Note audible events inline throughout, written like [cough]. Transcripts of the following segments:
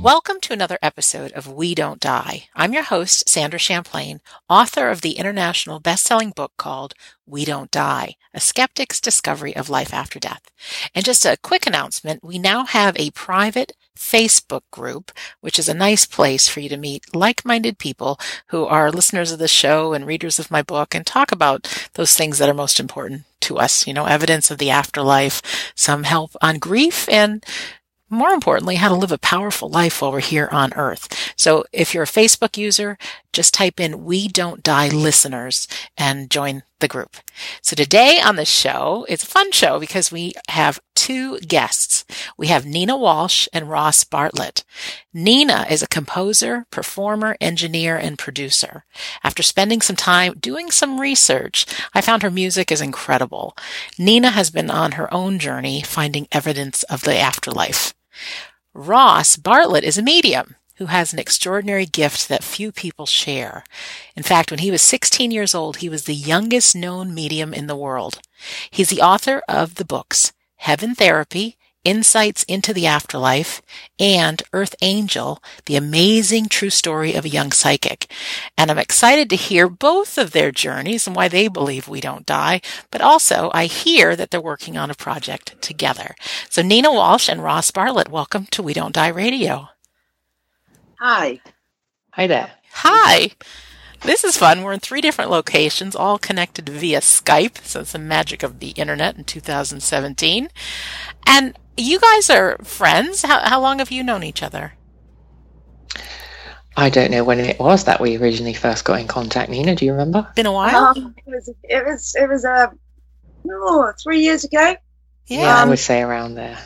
Welcome to another episode of We Don't Die. I'm your host, Sandra Champlain, author of the international best-selling book called We Don't Die, A Skeptic's Discovery of Life After Death. And just a quick announcement, we now have a private Facebook group, which is a nice place for you to meet like-minded people who are listeners of the show and readers of my book and talk about those things that are most important to us, you know, evidence of the afterlife, some help on grief and more importantly, how to live a powerful life while we're here on earth. So if you're a Facebook user, just type in We Don't Die Listeners and join the group. So today on the show, it's a fun show because we have two guests. We have Nina Walsh and Ross Bartlett. Nina is a composer, performer, engineer, and producer. After spending some time doing some research, I found her music is incredible. Nina has been on her own journey finding evidence of the afterlife. Ross Bartlett is a medium who has an extraordinary gift that few people share. In fact, when he was 16 years old, he was the youngest known medium in the world. He's the author of the books Heaven Therapy, Insights into the Afterlife, and Earth Angel, the amazing true story of a young psychic. And I'm excited to hear both of their journeys and why they believe we don't die, but also I hear that they're working on a project together. So Nina Walsh and Ross Bartlett, welcome to We Don't Die Radio. Hi. Hi there. Hi. This is fun. We're in three different locations, all connected via Skype. So it's the magic of the internet in 2017. And you guys are friends. How, how long have you known each other? I don't know when it was that we originally first got in contact. Nina, do you remember? Been a while. Um, it was it was it was uh, oh, three years ago. Yeah, I Um, would say around there.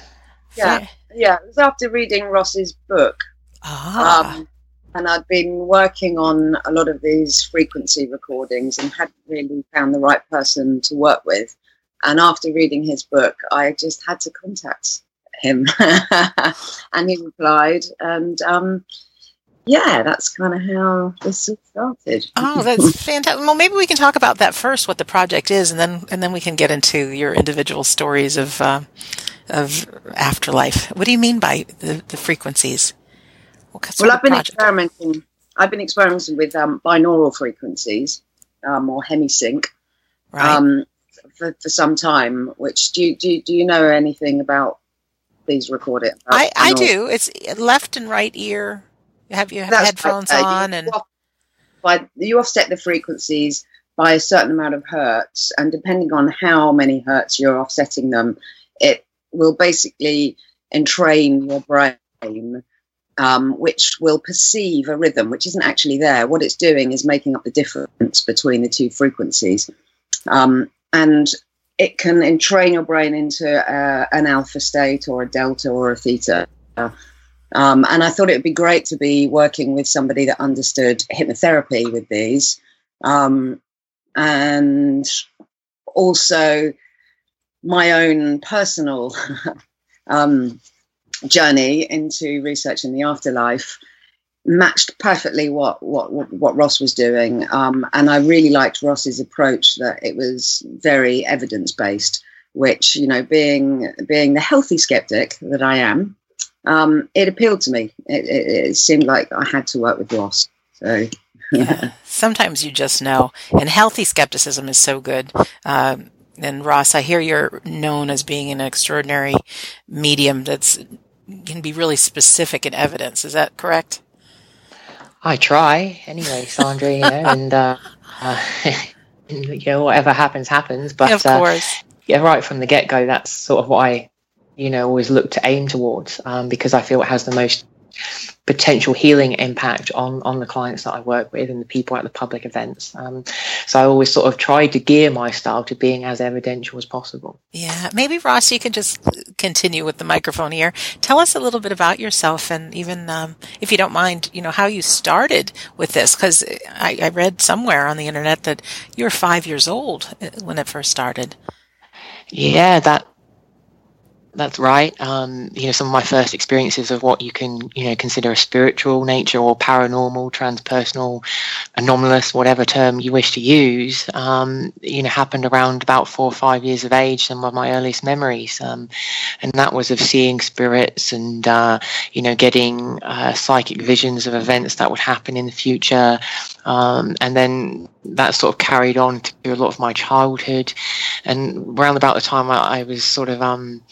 Yeah, yeah. It was after reading Ross's book, Ah. um, and I'd been working on a lot of these frequency recordings and hadn't really found the right person to work with. And after reading his book, I just had to contact him, [laughs] and he replied, and um, yeah, that's kind of how this all started. Oh, that's [laughs] fantastic. Well, maybe we can talk about that first, what the project is, and then and then we can get into your individual stories of uh, of afterlife. What do you mean by the, the frequencies? Well, I've been project? experimenting. I've been experimenting with um, binaural frequencies um, or Hemi-Sync right. um, for, for some time. Which do you, do you, do you know anything about these recordings? I, I do. It's left and right ear. Have you have That's headphones right, on you and off- by, you offset the frequencies by a certain amount of hertz, and depending on how many hertz you're offsetting them, it will basically entrain your brain, um, which will perceive a rhythm which isn't actually there. What it's doing is making up the difference between the two frequencies, um, and it can entrain your brain into uh, an alpha state or a delta or a theta. Um, and I thought it would be great to be working with somebody that understood hypnotherapy with these. Um, and also my own personal [laughs] um, journey into research in the afterlife matched perfectly what what what Ross was doing, um, and I really liked Ross's approach that it was very evidence based. Which you know, being being the healthy skeptic that I am, um, it appealed to me. It, it, it seemed like I had to work with Ross. So yeah. Sometimes you just know, and healthy skepticism is so good. Um, and Ross, I hear you're known as being an extraordinary medium that's can be really specific in evidence. Is that correct? I try anyway, Sandra, you know, and uh, uh, [laughs] you know, whatever happens, happens. But of uh, course. yeah, right from the get go, that's sort of what I, you know, always look to aim towards um, because I feel it has the most potential healing impact on on the clients that I work with and the people at the public events. Um, so I always sort of try to gear my style to being as evidential as possible. Yeah, maybe Ross, you can just continue with the microphone here. Tell us a little bit about yourself, and even um, if you don't mind, you know how you started with this, because I, I read somewhere on the internet that you were five years old when it first started. Yeah, that that's right. Um, you know, some of my first experiences of what you can, you know, consider a spiritual nature or paranormal, transpersonal, anomalous, whatever term you wish to use, um, you know, happened around about four or five years of age. Some of my earliest memories, um, and that was of seeing spirits and, uh, you know, getting uh, psychic visions of events that would happen in the future, um, and then that sort of carried on through a lot of my childhood, and around about the time I, I was sort of um,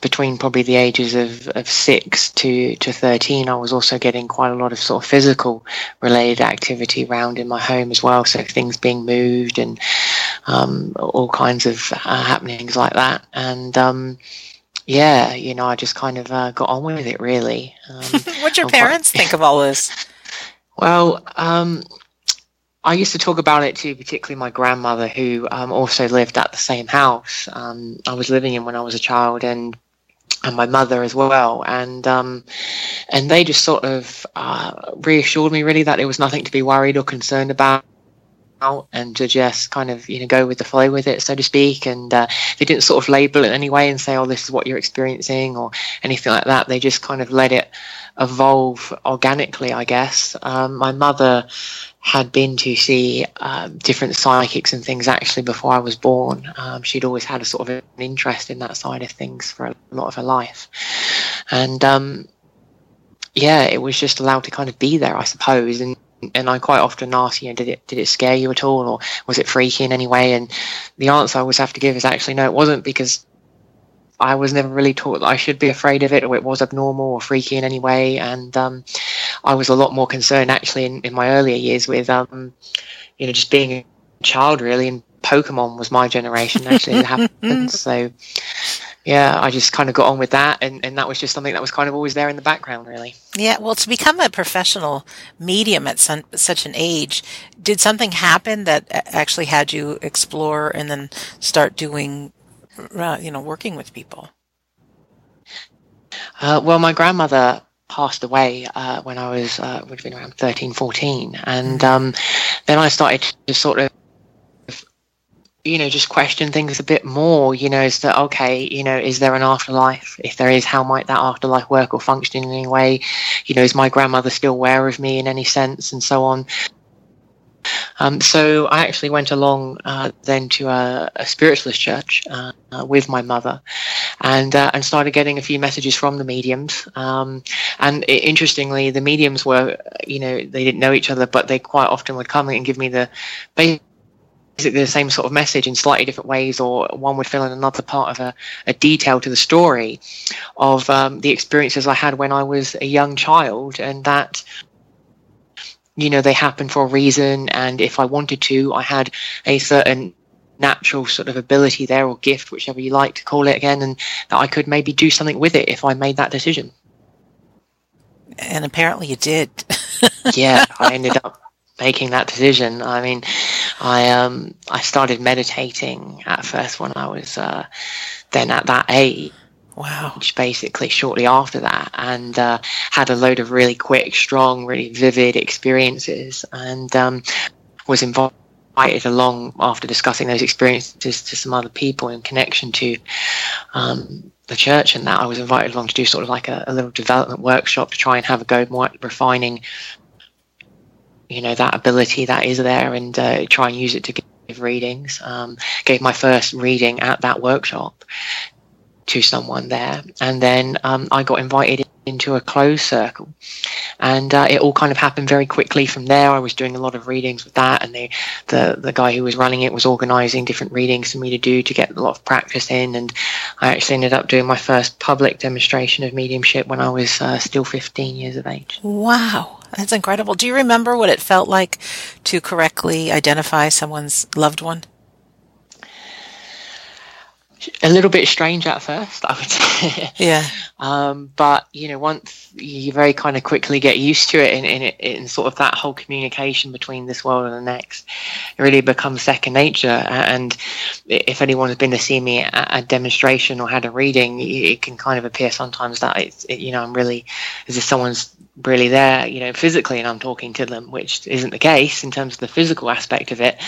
between probably the ages of, of six to, to 13, I was also getting quite a lot of sort of physical related activity around in my home as well. So things being moved and um, all kinds of uh, happenings like that. And um, yeah, you know, I just kind of uh, got on with it really. Um, [laughs] what your parents quite... think of all this? [laughs] Well, um, I used to talk about it to particularly my grandmother, who um, also lived at the same house um, I was living in when I was a child, and and my mother as well, and um, and they just sort of uh, reassured me really that there was nothing to be worried or concerned about and to just kind of you know go with the flow with it so to speak and uh, they didn't sort of label it any way and say oh this is what you're experiencing or anything like that they just kind of let it evolve organically i guess um, my mother had been to see um, different psychics and things actually before I was born. Um, she'd always had a sort of an interest in that side of things for a lot of her life. And um, yeah, it was just allowed to kind of be there, I suppose. And and I quite often ask, you know, did it did it scare you at all, or was it freaky in any way? And the answer I always have to give is actually no, it wasn't because I was never really taught that I should be afraid of it or it was abnormal or freaky in any way. And um, I was a lot more concerned actually in, in my earlier years with, um, you know, just being a child really. And Pokemon was my generation actually. it happened. [laughs] So, yeah, I just kind of got on with that. And, and that was just something that was kind of always there in the background really. Yeah. Well, to become a professional medium at some, such an age, did something happen that actually had you explore and then start doing you know, working with people? Uh, well, my grandmother passed away uh, when I was uh, would have been around 13, 14. and mm-hmm. um, then I started to sort of you know just question things a bit more. You know, is that okay? You know, is there an afterlife? If there is, how might that afterlife work or function in any way? You know, is my grandmother still aware of me in any sense, and so on. Um, so I actually went along uh, then to a, a spiritualist church uh, with my mother, and uh, and started getting a few messages from the mediums. Um, and it, interestingly, the mediums were, you know, they didn't know each other, but they quite often would come and give me the basically the same sort of message in slightly different ways, or one would fill in another part of a, a detail to the story of um, the experiences I had when I was a young child, and that you know they happen for a reason and if i wanted to i had a certain natural sort of ability there or gift whichever you like to call it again and that i could maybe do something with it if i made that decision. And apparently you did. [laughs] Yeah i ended up making that decision i mean i um i started meditating at first when i was uh then at that age Wow. Which basically, shortly after that, and uh, had a load of really quick, strong, really vivid experiences, and um, was invited along after discussing those experiences to some other people in connection to um, the church and that. I was invited along to do sort of like a, a little development workshop to try and have a go more refining, you know, that ability that is there and uh, try and use it to give readings. Um, gave my first reading at that workshop to someone there, and then um, I got invited into a closed circle, and uh, it all kind of happened very quickly from there. I was doing a lot of readings with that, and the the the guy who was running it was organising different readings for me to do to get a lot of practice in, and I actually ended up doing my first public demonstration of mediumship when I was uh, still 15 years of age. Wow. That's incredible. Do you remember what it felt like to correctly identify someone's loved one? a little bit strange at first, I would [laughs] say. Yeah. Um, but you know, once you very kind of quickly get used to it, and in, in, in, sort of that whole communication between this world and the next, it really becomes second nature. And if anyone has been to see me at a demonstration or had a reading, it can kind of appear sometimes that it's, it, you know, I'm really, as if someone's really there, you know, physically, and I'm talking to them, which isn't the case in terms of the physical aspect of it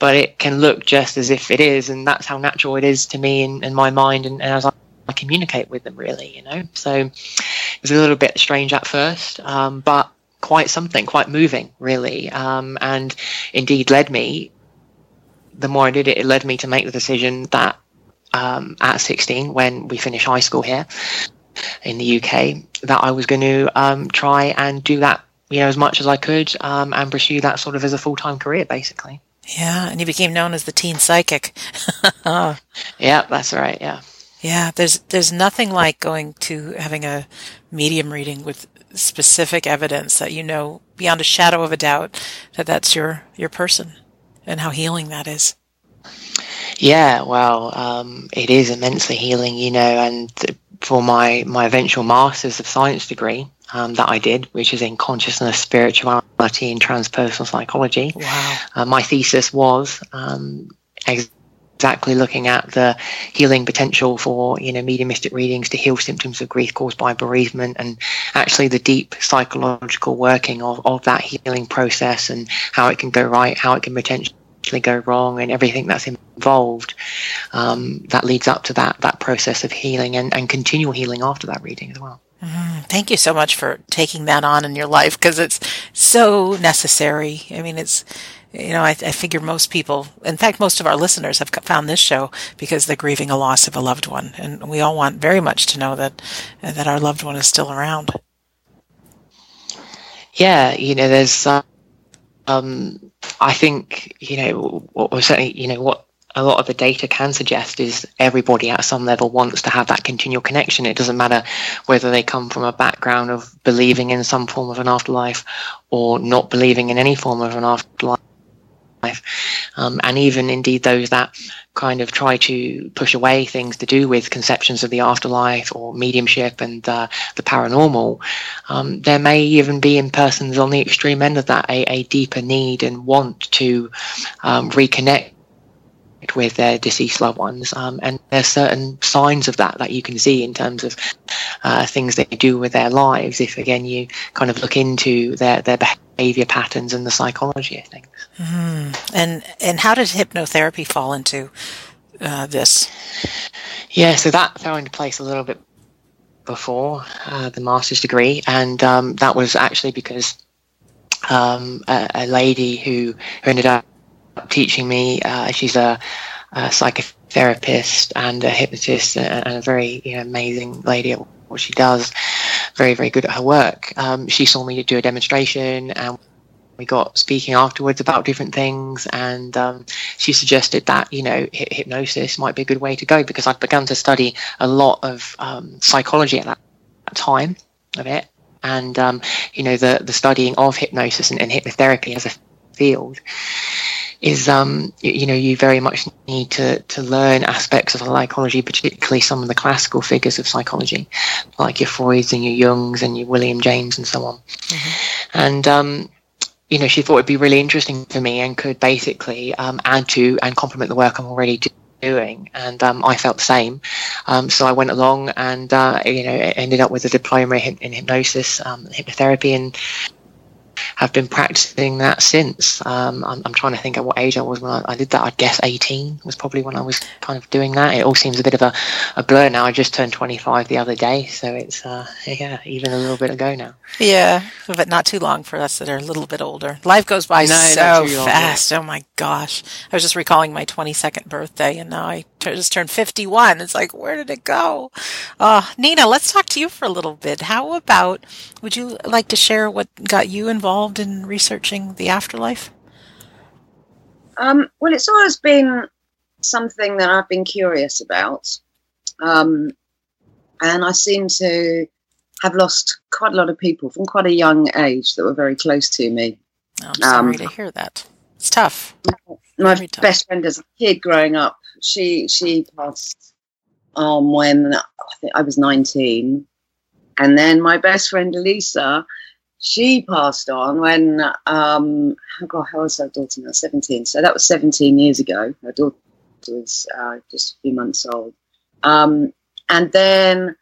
but it can look just as if it is, and that's how natural it is to me in, in my mind, and, and as I, I, communicate with them, really, you know. So it was a little bit strange at first, um, but quite something, quite moving, really, um, and indeed led me. The more I did it, it led me to make the decision that um, at 16, when we finish high school here in the UK, that I was going to um, try and do that, you know, as much as I could um, and pursue that sort of as a full time career, basically. Yeah, and you became known as the teen psychic. [laughs] yeah, that's right. Yeah. Yeah, there's there's nothing like going to having a medium reading with specific evidence that you know beyond a shadow of a doubt that that's your your person and how healing that is. Yeah, well, um, it is immensely healing, you know, and for my, my eventual Masters of Science degree um, that I did, which is in consciousness, spirituality, and transpersonal psychology, wow. Uh, my thesis was um, exactly looking at the healing potential for you know mediumistic readings to heal symptoms of grief caused by bereavement and actually the deep psychological working of, of that healing process and how it can go right how it can potentially go wrong and everything that's involved um, that leads up to that that process of healing and, and continual healing after that reading as well. Mm, thank you so much for taking that on in your life because it's so necessary. I mean, it's you know, I, I, figure most people, in fact, most of our listeners have found this show because they're grieving a loss of a loved one, and we all want very much to know that that our loved one is still around. Yeah, you know, there's um, Um, I think you know what certainly you know what a lot of the data can suggest is everybody at some level wants to have that continual connection. It doesn't matter whether they come from a background of believing in some form of an afterlife or not believing in any form of an afterlife. Um, and even indeed those that kind of try to push away things to do with conceptions of the afterlife or mediumship and uh, the paranormal, um, there may even be in persons on the extreme end of that a, a deeper need and want to um, reconnect with their deceased loved ones. Um, and there's certain signs of that that you can see in terms of uh, things they do with their lives. If again you kind of look into their their behavior patterns and the psychology of things. Mm. And and how does hypnotherapy fall into uh, this? Yeah, so that fell into place a little bit before uh, the master's degree, and um, that was actually because um, a, a, lady who, who ended up teaching me. Uh, she's a, a, psychotherapist and a hypnotist and, a very you know, amazing lady at what she does. Very, very good at her work. Um, she saw me do a demonstration and we got speaking afterwards about different things and um, she suggested that you know hypnosis might be a good way to go because i'd begun to study a lot of um, psychology at that time of it and um, you know the the studying of hypnosis and, and hypnotherapy as a field is um, you, you, know you very much need to to learn aspects of psychology, particularly some of the classical figures of psychology, like your Freuds and your Jungs and your William James and so on. Mm-hmm. And um, you know, she thought it'd be really interesting for me and could basically um, add to and complement the work I'm already doing. And um, I felt the same. Um, so I went along and, uh, you know, ended up with a diploma in, in hypnosis, um, hypnotherapy, and have been practicing that since. Um, I'm, I'm, trying to think at what age I was when I, I, did that. I guess 18 was probably when I was kind of doing that. It all seems a bit of a, a blur now. I just turned 25 the other day, so it's uh, yeah, even a little bit ago now. Yeah, but not too long for us that are a little bit older. Life goes by no, so fast. Oh my gosh! I was just recalling my 22nd birthday, and now I just turned 51. It's like, where did it go? Uh, Nina, let's talk to you for a little bit. How about, would you like to share what got you involved in researching the afterlife? Um, well, it's always been something that I've been curious about. Um, and I seem to have lost quite a lot of people from quite a young age that were very close to me. Oh, I'm sorry um, to hear that. It's tough. My tough. best friend as a kid growing up she she passed on when I think I was 19. And then my best friend Elisa, she passed on when um oh god, how was her daughter now? 17. So that was 17 years ago. Her daughter was uh, just a few months old. Um, and then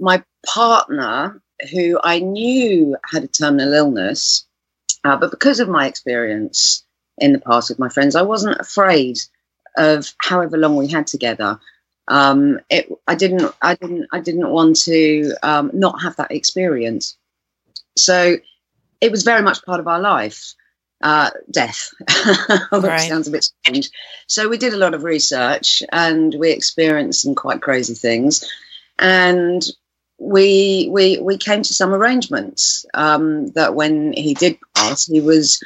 my partner, who I knew had a terminal illness, uh, but because of my experience in the past with my friends. I wasn't afraid of however long we had together. Um, it, I didn't, I didn't, I didn't want to um, not have that experience. So it was very much part of our life. Uh, death, [laughs] which right. sounds a bit strange. So we did a lot of research and we experienced some quite crazy things, and we we we came to some arrangements um, that when he did pass, he was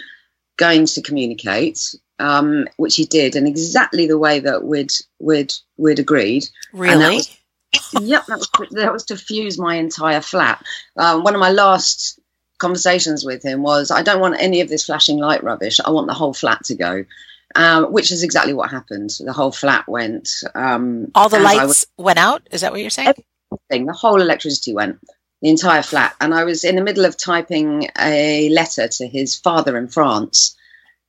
going to communicate, um, which he did, in exactly the way that we'd we'd we'd agreed. Really? yep, that was that was to fuse my entire flat. Um, one of my last conversations with him was, "I don't want any of this flashing light rubbish. I want the whole flat to go." Um, which is exactly what happened. The whole flat went. Um, All the lights was, went out. Is that what you're saying? Everything. The whole electricity went. The entire flat. And I was in the middle of typing a letter to his father in France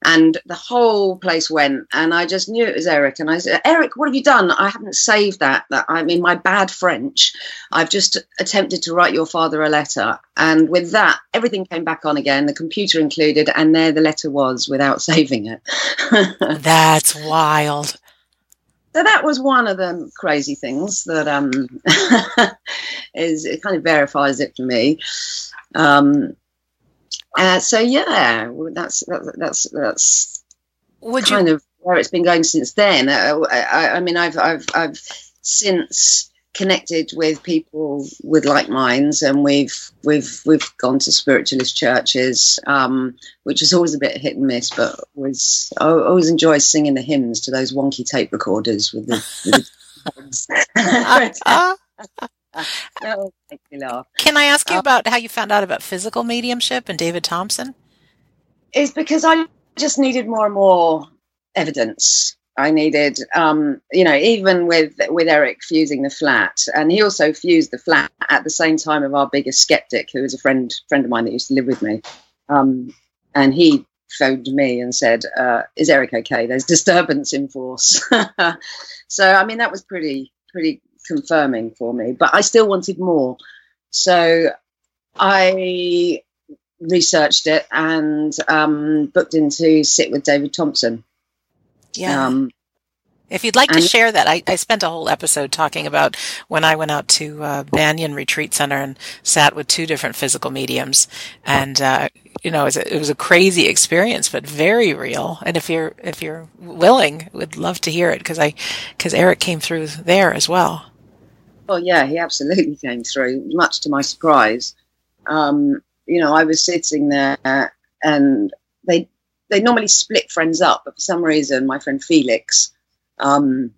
and the whole place went and i just knew it was eric. And i said eric what have you done? I haven't saved that that i mean my bad french. I've just attempted to write your father a letter. And with that everything came back on again the computer included and there the letter was without [laughs] saving it. That's wild. So that was one of the crazy things that um [laughs] is it kind of verifies it for me. Um uh, so yeah, that's that's that's Would kind you... of where it's been going since then. Uh, I, I, mean, I've I've I've since connected with people with like minds, and we've we've we've gone to spiritualist churches, um, which is always a bit hit and miss, but was I always enjoy singing the hymns to those wonky tape recorders with the. With the [laughs] [laughs] [laughs] oh, Can I ask you um, about how you found out about physical mediumship and David Thompson? It's because I just needed more and more evidence. I needed, um, you know, even with with Eric fusing the flat, and he also fused the flat at the same time of our biggest skeptic, who was a friend friend of mine that used to live with me, um, and he phoned me and said, uh, "Is Eric okay? There's disturbance in force." [laughs] so, I mean, that was pretty pretty confirming for me, but I still wanted more. So I researched it and um, booked in to sit with David Thompson. Yeah. Um, if you'd like to share that, I, I, spent a whole episode talking about when I went out to uh, Banyan Retreat Center and sat with two different physical mediums, and uh, you know, it was, a, it was, a, crazy experience, but very real. And if you're if you're willing, would love to hear it because I because Eric came through there as well. Well, yeah, he absolutely [laughs] came through, much to my surprise. Um, you know, I was sitting there and they they normally split friends up, but for some reason, my friend Felix um,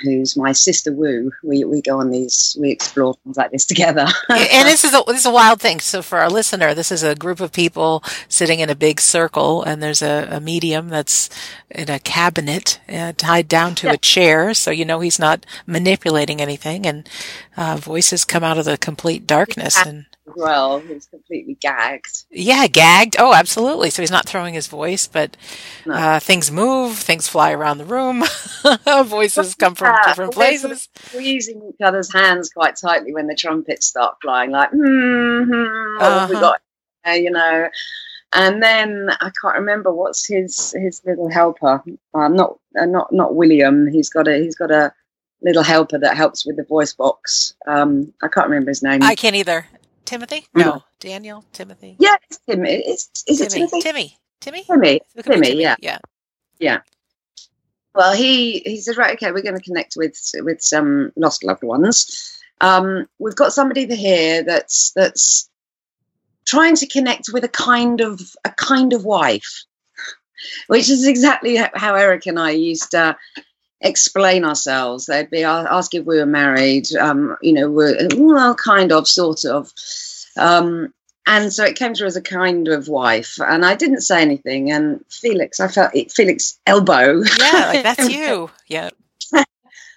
who's my sister Woo. We we go on these, we explore things like this together. [laughs] and this is a this is a wild thing. So for our listener, this is a group of people sitting in a big circle, and there's a, a medium that's in a cabinet uh, tied down to yeah. a chair, so you know he's not manipulating anything, and uh, voices come out of the complete darkness and well. He's completely gagged. Yeah, gagged. Oh, absolutely. So he's not throwing his voice, but no. uh, things move, things fly around the room, [laughs] voices come from different places. Squeezing each other's hands quite tightly when the trumpets start flying, like, mm-hmm, uh-huh. we got, uh, you know. And then I can't remember what's his his little helper. Um, not uh, not not William. He's got a he's got a little helper that helps with the voice box. Um, I can't remember his name. I can't either. Timothy? No, no. Daniel, Timothy. Yeah, it's Tim. It's, is Timmy. it Timothy? Timmy. Timmy? Timmy. Timmy, Timmy, yeah. Yeah. Yeah. Well, he, he said, right, okay, we're going to connect with with some lost loved ones. Um, we've got somebody here that's that's trying to connect with a kind of a kind of wife, [laughs] which is exactly how Eric and I used to explain ourselves. They'd be ask if we were married. Um, you know, we're well, kind of, sort of. Um, and so it came through as a kind of wife, and I didn't say anything. And Felix, I felt it, Felix elbow. Yeah, like [laughs] that's you. Yeah. [laughs]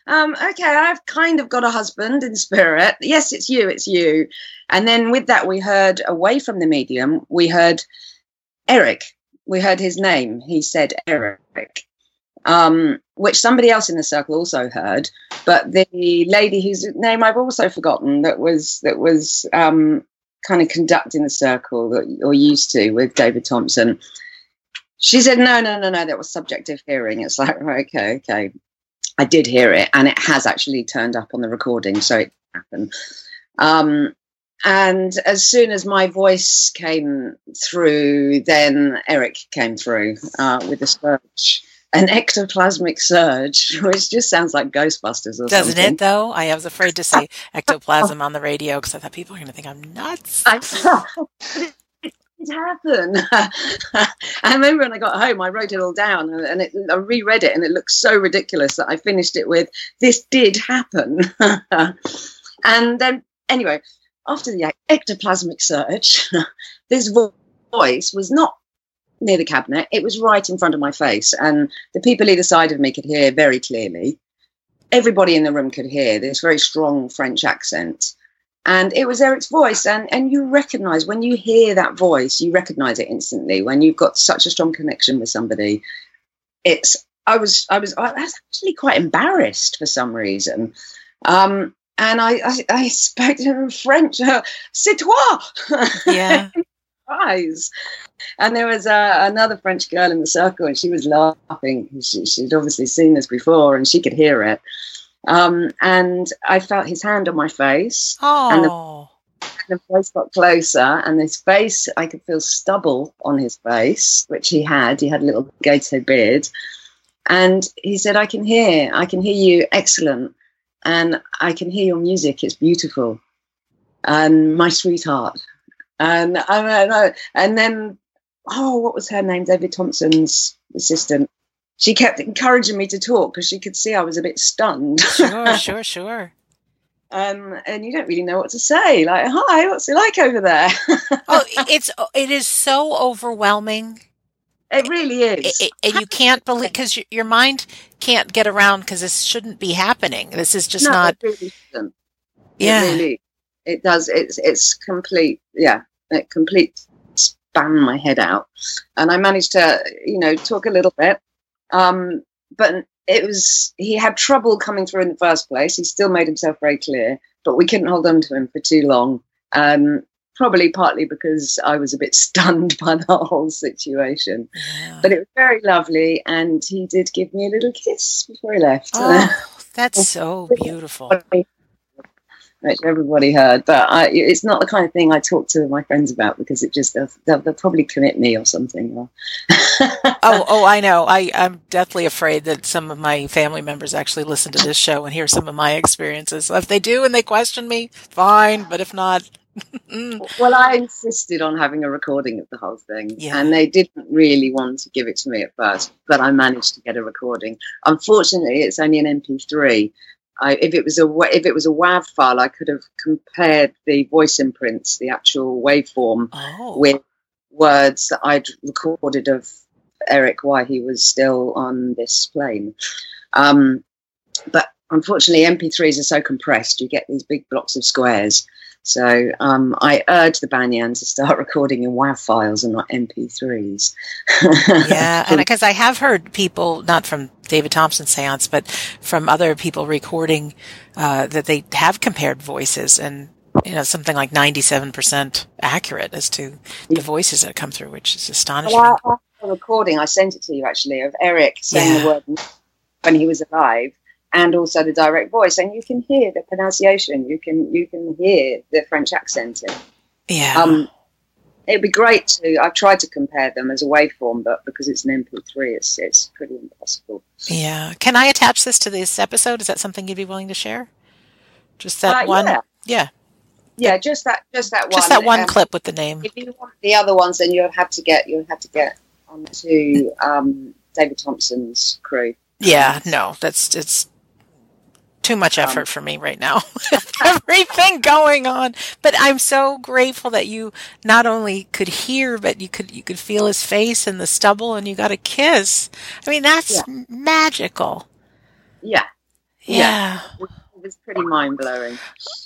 um, okay, I've kind of got a husband in spirit. Yes, it's you. It's you. And then with that, we heard away from the medium. We heard Eric. We heard his name. He said Eric um, which somebody else in the circle also heard. But the lady whose name I've also forgotten that was that was um, kind of conducting the circle that or used to with David Thompson. She said, no, no, no, no, that was subjective hearing. It's like, [laughs] okay, okay. I did hear it, and it has actually turned up on the recording, so it happened. Um, and as soon as my voice came through, then Eric came through uh, with a surge, an ectoplasmic surge, [laughs] which just sounds like Ghostbusters or Doesn't something. it though? I was afraid to say [laughs] ectoplasm on the radio because I thought people are going to think I'm nuts. It happened. [laughs] I remember when I got home, I wrote it all down and, and it, I reread it, and it looked so ridiculous that I finished it with, "This did happen." and then, anyway, after the ectoplasmic surge, this voice was not near the cabinet; it was right in front of my face, and the people either side of me could hear very clearly. Everybody in the room could hear this very strong French accent. And it was Eric's voice and and you recognize when you hear that voice you recognize it instantly. When you've got such a strong connection with somebody it's I was I was I was actually quite embarrassed for some reason. Um and I I, I spoke to him in French. Uh, [laughs] c'est toi! Yeah. [laughs] eyes and there was uh, another French girl in the circle and she was laughing she, she'd obviously seen this before and she could hear it um, and I felt his hand on my face. Oh. And the voice got closer, and his face, I could feel stubble on his face, which he had. He had a little gato beard. And he said, I can hear, I can hear you excellent. And I can hear your music. It's beautiful. And my sweetheart. And I, and then, oh, what was her name? David Thompson's assistant she kept encouraging me to talk because she could see I was a bit stunned. Sure, [laughs] sure, sure. Um, and you don't really know what to say. Like, hi, what's it like over there? [laughs] oh, it's it is so overwhelming. It really is, it, it, and you can't believe because your, your mind can't get around because this shouldn't be happening. This is just no, not. It really. Yeah, it, really, it does. It's it's complete. Yeah, it complete span my head out, and I managed to, you know, talk a little bit um, but it was he had trouble coming through in the first place. He still made himself very clear, but we couldn't hold on to him for too long. Um, probably partly because I was a bit [laughs] stunned by the whole situation. yeah. But it was very lovely, and he did give me a little kiss before he left. Oh, [laughs] that's so beautiful. [laughs] which everybody heard. But I, it's not the kind of thing I talk to my friends about because it just they'll, they'll probably commit me or something. [laughs] oh, oh, I know. I, I'm deathly afraid that some of my family members actually listen to this show and hear some of my experiences. So if they do and they question me, fine. But if not, [laughs] mm. well, I insisted on having a recording of the whole thing, Yeah. and they didn't really want to give it to me at first, but I managed to get a recording. Unfortunately, it's only an MP3. I, if it was a if it was a WAV file, I could have compared the voice imprints, the actual waveform, oh, with words that I'd recorded of Eric while he was still on this plane. Um, but unfortunately, MP3s are so compressed, you get these big blocks of squares. So um, I urge the Banyan to start [laughs] recording in WAV files and not MP3s. [laughs] yeah, and because I have heard people, not from David Thompson's seance, but from other people recording uh, that they have compared voices and you know something like ninety-seven percent accurate as to the voices that come through, which is astonishing. Well, I recording, I sent it to you actually, of Eric saying Yeah. the word when he was alive. And also the direct voice, and you can hear the pronunciation. You can you can hear the French accent. In. yeah, Um, it'd be great to. I've tried to compare them as a waveform, but because it's an MP3, it's it's pretty impossible. yeah. Can I attach this to this episode? Is that something you'd be willing to share? Just that Uh, one, yeah. yeah, Yeah, just that, just that one. just that one Um, clip with the name. If you want the other ones, then you'll have to get you'll have to get onto um, David Thompson's crew. Yeah, no, that's it's too much Um, effort for me right now. [laughs] with Everything going on, but I'm so grateful that you not only could hear, but you could you could feel his face in the stubble, and you got a kiss. I mean, that's Yeah. magical. Yeah, Yeah. Yeah. it was pretty mind blowing.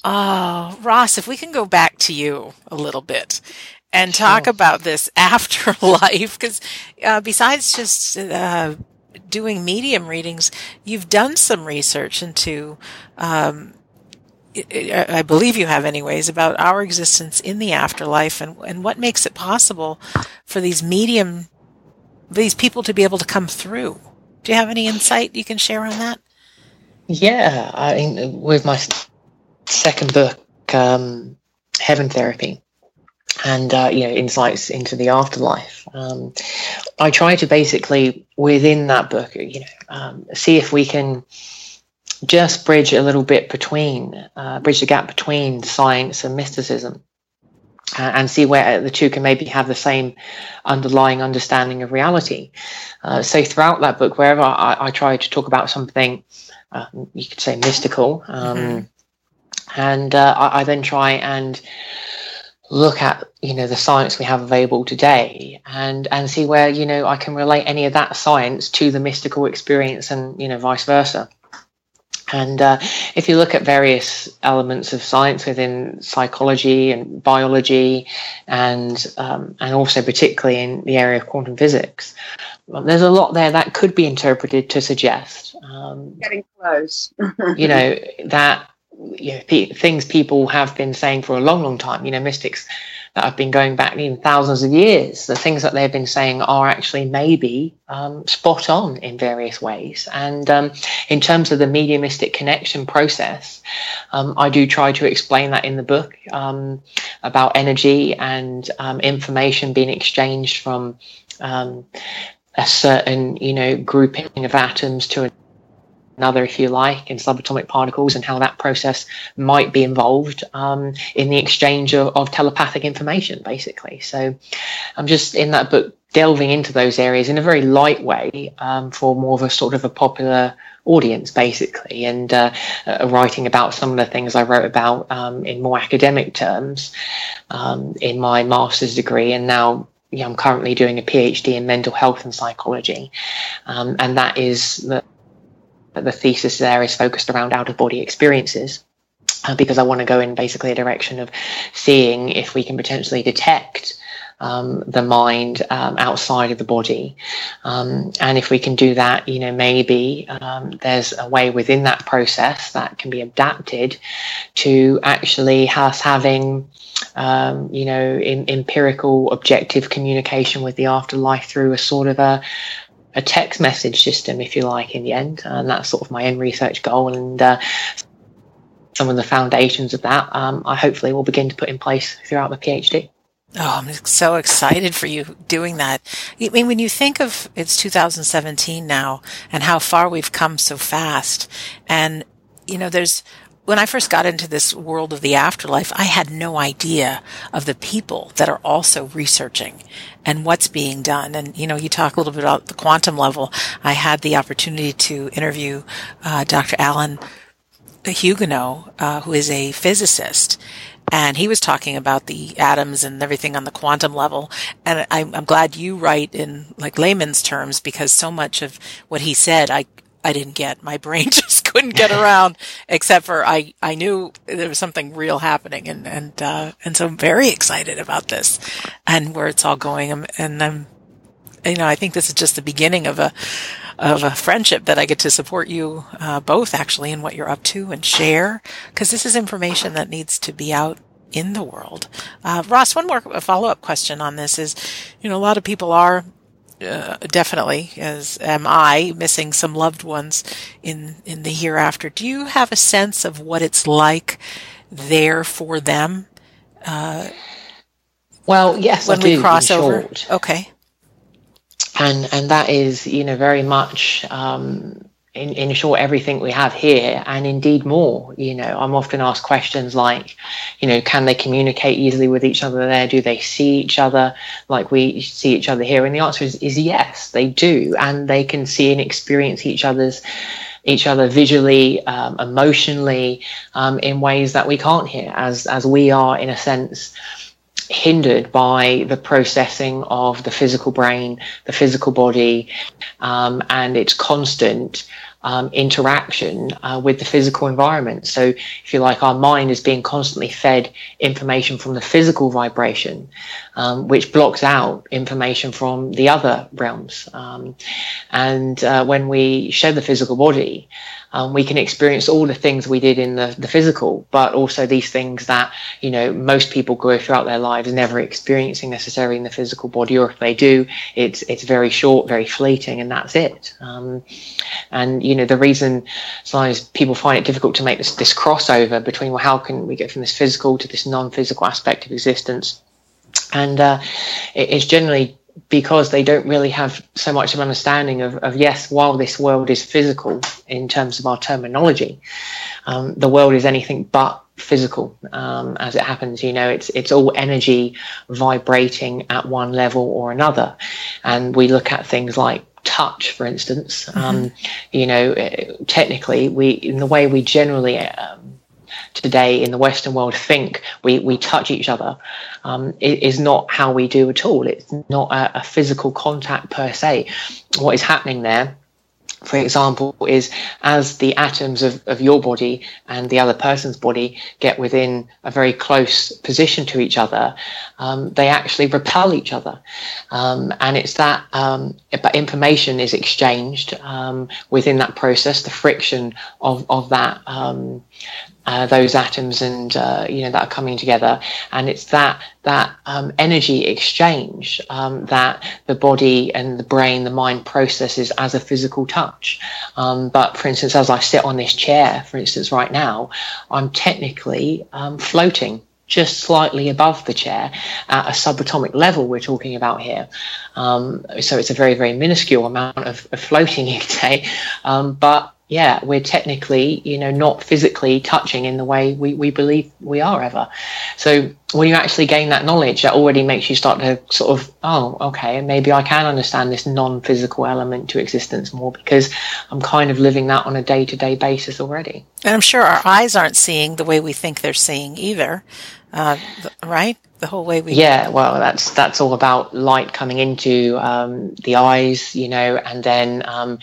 Oh, Ross, if we can go back to you a little bit and talk Sure. about this [laughs] afterlife, because uh, besides just uh, doing medium readings, you've done some research into, um, I- believe you have, anyways, about our existence in the afterlife and, and what makes it possible for these medium these people to be able to come through. Do you have any insight you can share on that? Yeah, I mean, with my second book, um, Heaven Therapy, and uh, you know insights into the afterlife. Um, I try to basically within that book, you know, um, see if we can just bridge a little bit between, uh, bridge the gap between science and mysticism. Uh, and see where the two can maybe have the same underlying understanding of reality. Uh, so throughout that book, wherever I, I, try to talk about something, uh, you could say mystical, um, mm-hmm. and uh, I, I, then try and look at you know the science we have available today and and see where you know I can relate any of that science to the mystical experience and you know vice versa. And uh, if you look at various elements of science within psychology and biology, and um, and also particularly in the area of quantum physics, well, there's a lot there that could be interpreted to suggest um, getting close. [laughs] you know that you know, p- things people have been saying for a long, long time. You know, mystics that have been going back even thousands of years, the things that they've been saying are actually maybe um, spot on in various ways. And um, in terms of the mediumistic connection process, um, I do try to explain that in the book um, about energy and um, information being exchanged from um, a certain, you know, grouping of atoms to another, if you like, in subatomic particles and how that process might be involved um, in the exchange of, of, telepathic information, basically. So I'm just in that book delving into those areas in a very light way um, for more of a sort of a popular audience, basically, and uh, uh, writing about some of the things I wrote about um, in more academic terms um, in my master's degree, and now yeah, I'm currently doing a PhD in mental health and psychology, um, and that is the the thesis there is focused around out of body experiences. Uh, because I want to go in basically a direction of seeing if we can potentially detect um, the mind um, outside of the body. Um, and if we can do that, you know, maybe um, there's a way within that process that can be adapted to actually us having, um, you know, in, empirical, objective communication with the afterlife through a sort of a, a text message system, if you like, in the end. And that's sort of my end research goal. And uh, some of the foundations of that, um, I hopefully will begin to put in place throughout my PhD. Oh, I'm so excited for you doing that. I mean, when you think of it's 2017 now and how far we've come so fast, and you know, there's when I first got into this world of the afterlife, I had no idea of the people that are also researching and what's being done. And, you know, you talk a little bit about the quantum level. I had the opportunity to interview uh, Dr. Alan Hugenot, uh, who is a physicist. And he was talking about the atoms and everything on the quantum level. And I'm, I'm glad you write in like layman's terms because so much of what he said, I, I didn't get. My brain [laughs] just couldn't get around, except for I, I knew there was something real happening, and and uh, and so I'm very excited about this and where it's all going. And I'm, you know, I think this is just the beginning of a of a friendship that I get to support you uh, both actually in what you're up to and share because this is information that needs to be out in the world. Uh, Ross, one more follow up question on this is, you know, a lot of people are uh, definitely, as am I, missing some loved ones in in the hereafter. Do you have a sense of what it's like there for them? Uh, well, yes, when I we do, cross over. Short. Okay, and and that is you know very much um, in, short everything we have here and indeed more you know. I'm often asked questions like you know can they communicate easily with each other there? Do they see each other like we see each other here? And the answer is, is yes they do. And they can see and experience each other's each other visually um, emotionally um, in ways that we can't hear as as we are in a sense hindered by the processing of the physical brain, the physical body, um, and it's constant um, interaction uh, with the physical environment. So, if you like, our mind is being constantly fed information from the physical vibration, um, which blocks out information from the other realms. Um, and uh, when we shed the physical body, um, we can experience all the things we did in the, the physical, but also these things that, you know, most people go throughout their lives never experiencing necessarily in the physical body, or if they do, it's, it's very short, very fleeting, and that's it. Um, and, you know, the reason sometimes people find it difficult to make this, this crossover between, well, how can we get from this physical to this non physical aspect of existence? And uh, it, it's generally because they don't really have so much of an understanding of, of yes, while this world is physical in terms of our terminology, um, the world is anything but physical um, as it happens you know it's it's all energy vibrating at one level or another and we look at things like touch for instance mm-hmm. um, you know technically we in the way we generally um, today in the Western world think we, we touch each other um, is not how we do at all. It's not a, a physical contact per se. What is happening there for example, is as the atoms of, of your body and the other person's body get within a very close position to each other, um, they actually repel each other. Um, and it's that um, information is exchanged um, within that process, the friction of, of that um, uh, those atoms and uh, you know that are coming together and it's that that um, energy exchange um, that the body and the brain the mind processes as a physical touch um, but for instance as i sit on this chair for instance right now i'm technically um, floating just slightly above the chair at a subatomic level we're talking about here. Um, so it's a very, very minuscule amount of, of floating [laughs] each day. Um, but yeah, we're technically, you know, not physically touching in the way we, we believe we are ever. So when you actually gain that knowledge, that already makes you start to sort of, oh, okay, maybe I can understand this non physical element to existence more because I'm kind of living that on a day to day basis already. And I'm sure our eyes aren't seeing the way we think they're seeing either, uh, right? The whole way we. Yeah, well, that's that's all about light coming into um, the eyes, you know, and then. Um,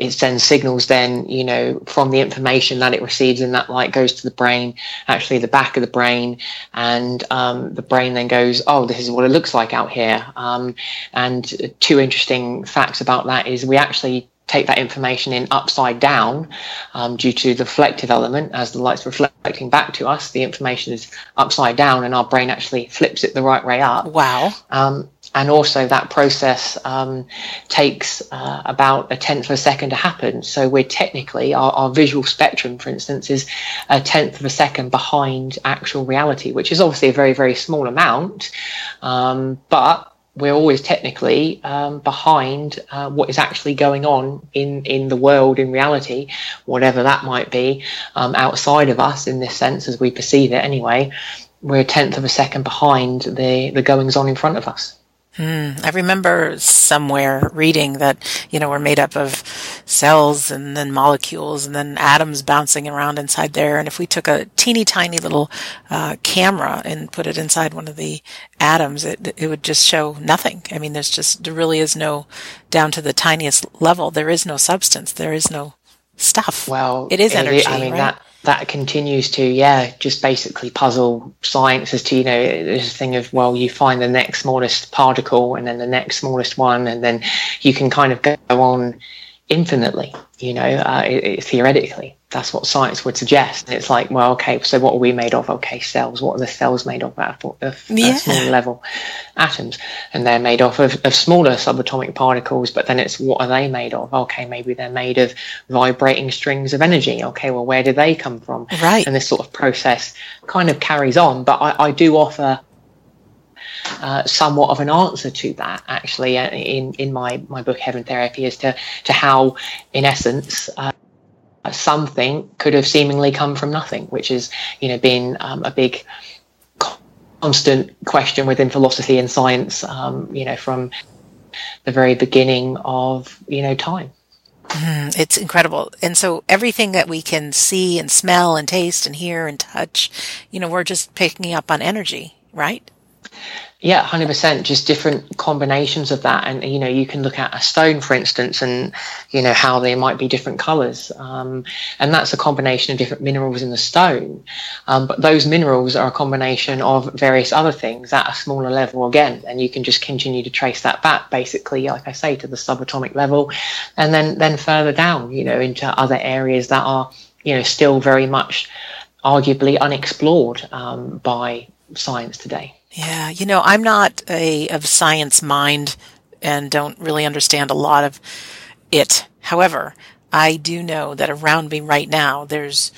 it sends signals then, you know, from the information that it receives and that light goes to the brain, actually the back of the brain, and um, the brain then goes, oh, this is what it looks like out here. Um, and two interesting facts about that is we actually take that information in upside down um, due to the reflective element. As the light's reflecting back to us the information is upside down and our brain actually flips it the right way up. Wow. Um, and also that process um, takes uh, about a tenth of a second to happen. So we're technically our, our, visual spectrum, for instance, is a tenth of a second behind actual reality, which is obviously a very very small amount, um, but we're always technically um, behind uh, what is actually going on in, in the world in reality, whatever that might be, um, outside of us in this sense as we perceive it anyway. We're a tenth of a second behind the, the goings on in front of us. Mm, I remember somewhere reading that, you know, we're made up of cells and then molecules and then atoms bouncing around inside there. And if we took a teeny tiny little uh, camera and put it inside one of the atoms, it, it would just show nothing. I mean, there's just, there really is no, down to the tiniest level, there is no substance. There is no stuff. Well, it is energy. I mean, right? that that continues to yeah just basically puzzle science as to you know this thing of well you find the next smallest particle and then the next smallest one and then you can kind of go on infinitely you know uh, it, it, theoretically that's what science would suggest. And it's like, well, okay, so what are we made of? Okay, cells. What are the cells made of at a, yeah. small level? Atoms. And they're made off of, of smaller subatomic particles, but then it's what are they made of? Okay, maybe they're made of vibrating strings of energy. Okay, well, where do they come from? Right. And this sort of process kind of carries on. But I, I do offer uh, somewhat of an answer to that actually uh, in in my my book Heaven Therapy as to to how in essence uh, something could have seemingly come from nothing, which has you know been um, a big constant question within philosophy and science. Um, you know from the very beginning of you know time. Mm, it's incredible. And so everything that we can see and smell and taste and hear and touch, you know, we're just picking up on energy, right? Yeah, hundred percent. Just different combinations of that, and you know, you can look at a stone, for instance, and you know how they might be different colours, um, and that's a combination of different minerals in the stone. Um, but those minerals are a combination of various other things at a smaller level again, and you can just continue to trace that back, basically, like I say, to the subatomic level, and then then further down, you know, into other areas that are you know still very much arguably unexplored um, by science today. Yeah, you know, I'm not a of science mind and don't really understand a lot of it. However, I do know that around me right now there's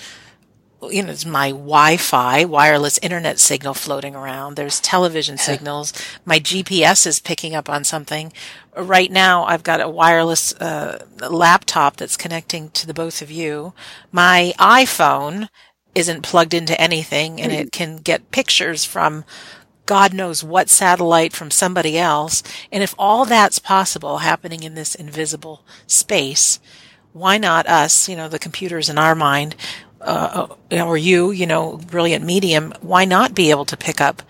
you know, it's my Wi-Fi wireless internet signal floating around. There's television signals. My GPS is picking up on something. Right now, I've got a wireless uh, laptop that's connecting to the both of you. My iPhone isn't plugged into anything, and it can get pictures from God knows what satellite from somebody else. And if all that's possible happening in this invisible space, why not us, you know, the computers in our mind, uh, uh, or you, you know, brilliant medium, why not be able to pick up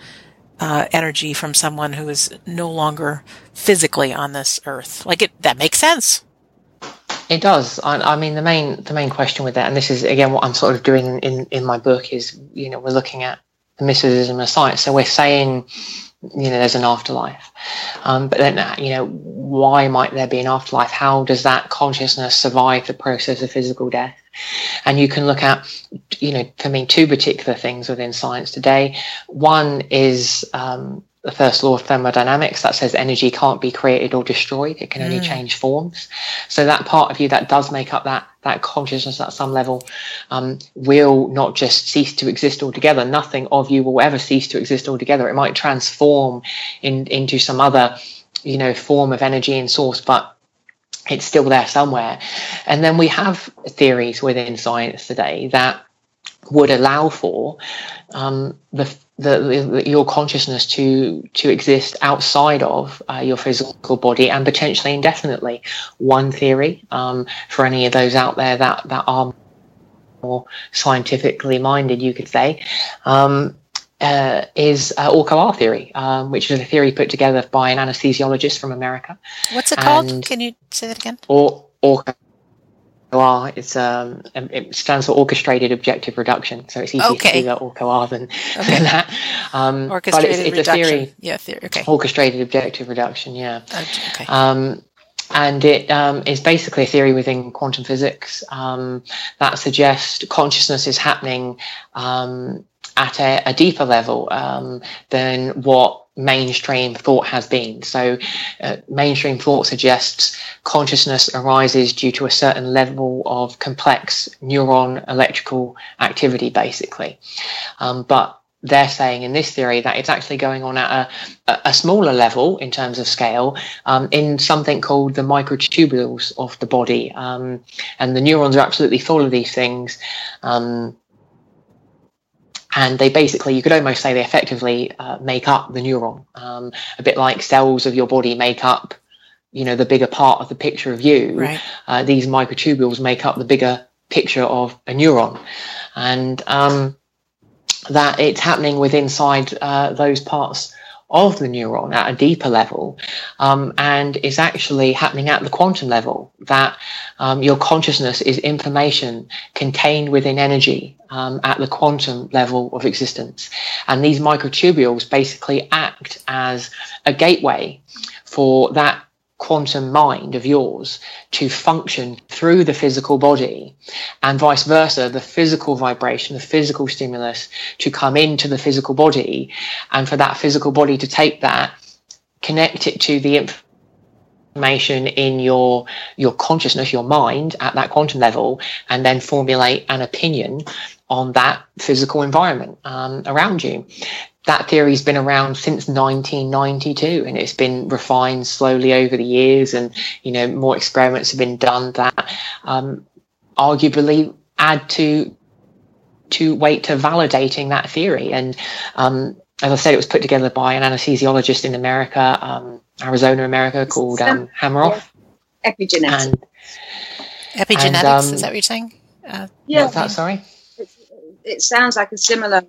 uh, energy from someone who is no longer physically on this earth? Like it, that makes sense. It does. I, I, mean, the main the main question with that, and this is again what I'm sort of doing in in my book is, you know, we're looking at the mysticism science. So we're saying, you know, there's an afterlife. Um, but then, you know, why might there be an afterlife? How does that consciousness survive the process of physical death? And you can look at, you know, for me, two particular things within science today. One is um, the first law of thermodynamics that says energy can't be created or destroyed; it can only mm. change forms. So that part of you that does make up that that consciousness at some level um, will not just cease to exist altogether. Nothing of you will ever cease to exist altogether. It might transform in, into some other, you know, form of energy and source, but it's still there somewhere. And then we have theories within science today that would allow for um, the, the, the, your consciousness to to exist outside of uh, your physical body and potentially indefinitely. One theory um, for any of those out there that that are more scientifically minded, you could say. Um, uh, is uh, Orch-OR theory, um, which is a theory put together by an anesthesiologist from America. What's it called? Can you say that again? Or, ORCA OR it's um it stands for orchestrated objective reduction, so it's easier okay. to do that Orch-OR than, okay. than that. Um, orchestrated but it's, it's reduction. a theory. Yeah, theory. Okay. Orchestrated objective reduction. Yeah. Okay. Um, and it um, is basically a theory within quantum physics um, that suggests consciousness is happening um, at a, a, deeper level um, than what mainstream thought has been. So, uh, mainstream thought suggests consciousness arises due to a certain level of complex neuron electrical activity, basically. Um, but they're saying in this theory that it's actually going on at a, a smaller level in terms of scale um, in something called the microtubules of the body. Um, and the neurons are absolutely full of these things. Um, and they basically you could almost say they effectively uh, make up the neuron. Um, a bit like cells of your body make up you know the bigger part of the picture of you. Right. uh, these microtubules make up the bigger picture of a neuron. And um, that it's happening within inside uh, those parts of the neuron at a deeper level um, and is actually happening at the quantum level that um, your consciousness is information contained within energy um, at the quantum level of existence. And these microtubules basically act as a gateway for that quantum mind of yours to function through the physical body and vice versa the physical vibration the physical stimulus to come into the physical body and for that physical body to take that connect it to the information in your your consciousness your mind at that quantum level and then formulate an opinion on that physical environment um, around you that theory's been around since 1992 and it's been refined slowly over the years and you know more experiments have been done that um, arguably add to to weight to validating that theory and um, as I said, it was put together by an anesthesiologist in America, um, Arizona, America, called um, Hameroff. Epigenetics. And, Epigenetics, and, um, is that what you're saying? Uh, yeah. What's that, sorry? It, it sounds like a similar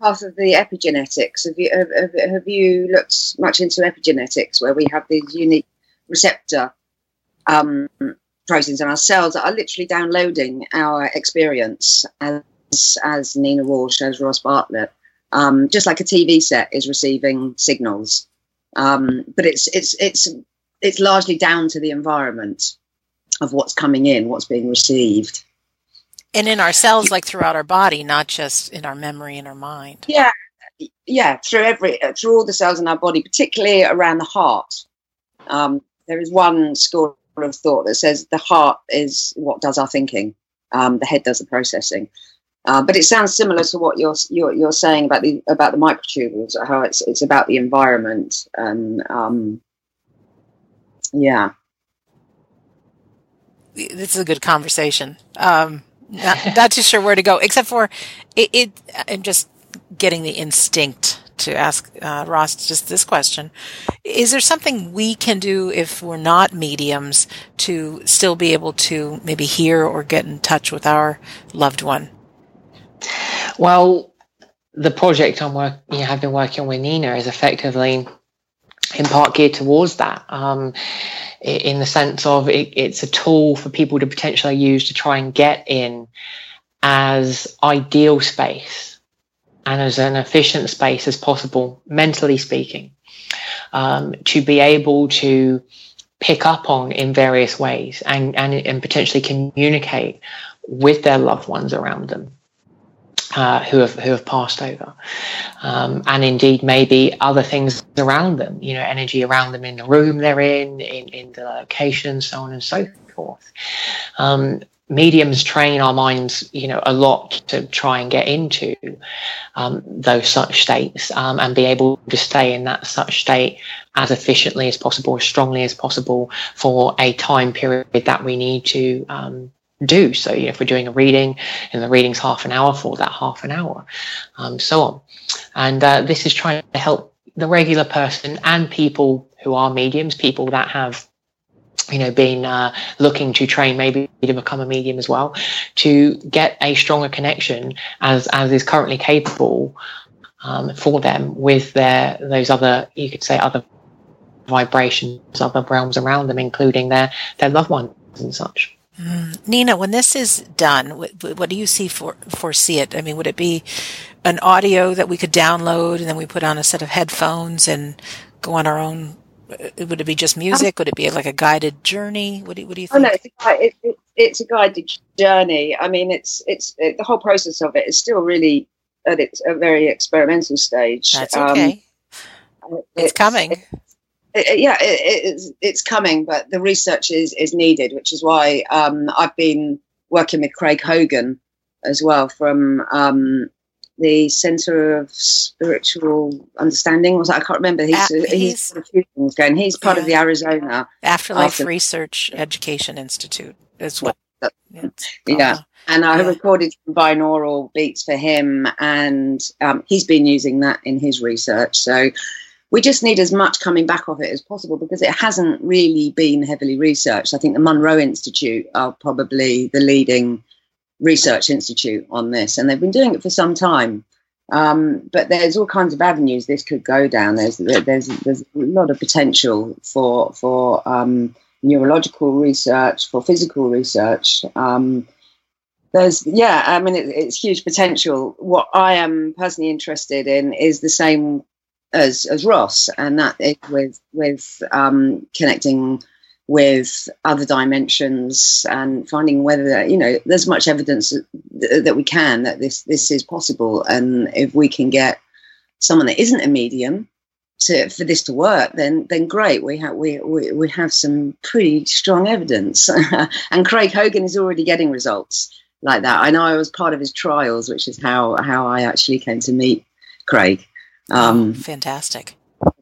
part of the epigenetics. Have you have, have you looked much into epigenetics, where we have these unique receptor um, proteins in our cells that are literally downloading our experience, as as Nina Walsh, as Ross Bartlett, um, just like a TV set is receiving signals. Um, but it's it's it's it's largely down to the environment of what's coming in, what's being received and in our cells like throughout our body not just in our memory and our mind. Yeah. Yeah through every uh, through all the cells in our body particularly around the heart. Um, there is one school of thought that says the heart is what does our thinking. Um, the head does the processing. Uh, but it sounds similar to what you're, you're, you're saying about the about the microtubules how it's it's about the environment and um, yeah. This is a good conversation. Um, not, not too sure where to go, except for it, it I'm just getting the instinct to ask uh, Ross just this question. Is there something we can do if we're not mediums to still be able to maybe hear or get in touch with our loved one? Well, the project I'm work, you know, have been working with Nina is effectively in part geared towards that. Um, in the sense of it, it's a tool for people to potentially use to try and get in as ideal space and as an efficient space as possible, mentally speaking, um, to be able to pick up on in various ways and, and, and potentially communicate with their loved ones around them uh, who have who have passed over, um, and indeed maybe other things around them. You know, energy around them in the room they're in, in, in the location, so on and so forth. Um, mediums train our minds, you know, a lot to try and get into um, those such states um, and be able to stay in that such state as efficiently as possible, as strongly as possible for a time period that we need to um, do. So you know, if we're doing a reading and the reading's half an hour for that half an hour, um, so on. And uh, this is trying to help the regular person and people who are mediums, people that have you know, been uh, looking to train maybe to become a medium as well, to get a stronger connection as as is currently capable um, for them with their those other you could say other vibrations, other realms around them, including their their loved ones and such. Mm. Nina, when this is done, what, what, do you see for foresee it? I mean, would it be an audio that we could download and then we put on a set of headphones and go on our own? Uh, would it be just music? Would it be like a guided journey? What do, what do you think? Oh no, it's a, it, it, it's a guided journey. I mean, it's it's it, the whole process of it is still really at its a very experimental stage. That's okay. Um, it's, it's, coming it, yeah, it, it's, it's coming, but the research is, is needed, which is why um, I've been working with Craig Hogan as well from um, the Center of Spiritual Understanding. Was that? I can't remember. He's uh, he's, he's going. He's part yeah. of the Arizona Afterlife After- Research Education Institute. Is what. yeah. And I yeah. recorded binaural beats for him, and um, he's been using that in his research. So we just need as much coming back of it as possible because it hasn't really been heavily researched. I think the Monroe Institute are probably the leading research institute on this, and they've been doing it for some time. Um, but there's all kinds of avenues this could go down. There's there's there's a lot of potential for for um, neurological research, for physical research. Um, there's yeah, I mean it, it's huge potential. What I am personally interested in is the same as as Ross, and that is with with um, connecting with other dimensions and finding whether you know there's much evidence that, that we can that this this is possible, and if we can get someone that isn't a medium to for this to work, then then great. We have we, we we have some pretty strong evidence, [laughs] and Craig Hogan is already getting results like that. I know I was part of his trials, which is how how I actually came to meet Craig. Um, oh, fantastic.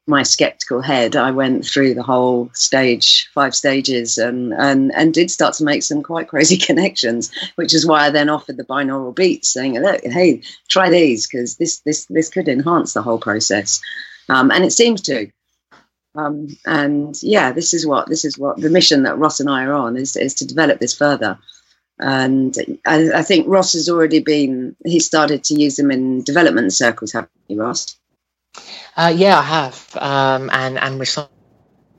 My skeptical head, I went through the whole stage, five stages, and, and, and did start to make some quite crazy [laughs] connections, which is why I then offered the binaural beats, saying, "Look, hey, try these because this this this could enhance the whole process," um, and it seems to. Um, and yeah, this is what this is what the mission that Ross and I are on is is to develop this further. And I, I, think Ross has already been, he started to use them in development circles, haven't you, Ross? Uh, yeah, I have. Um, and, and with some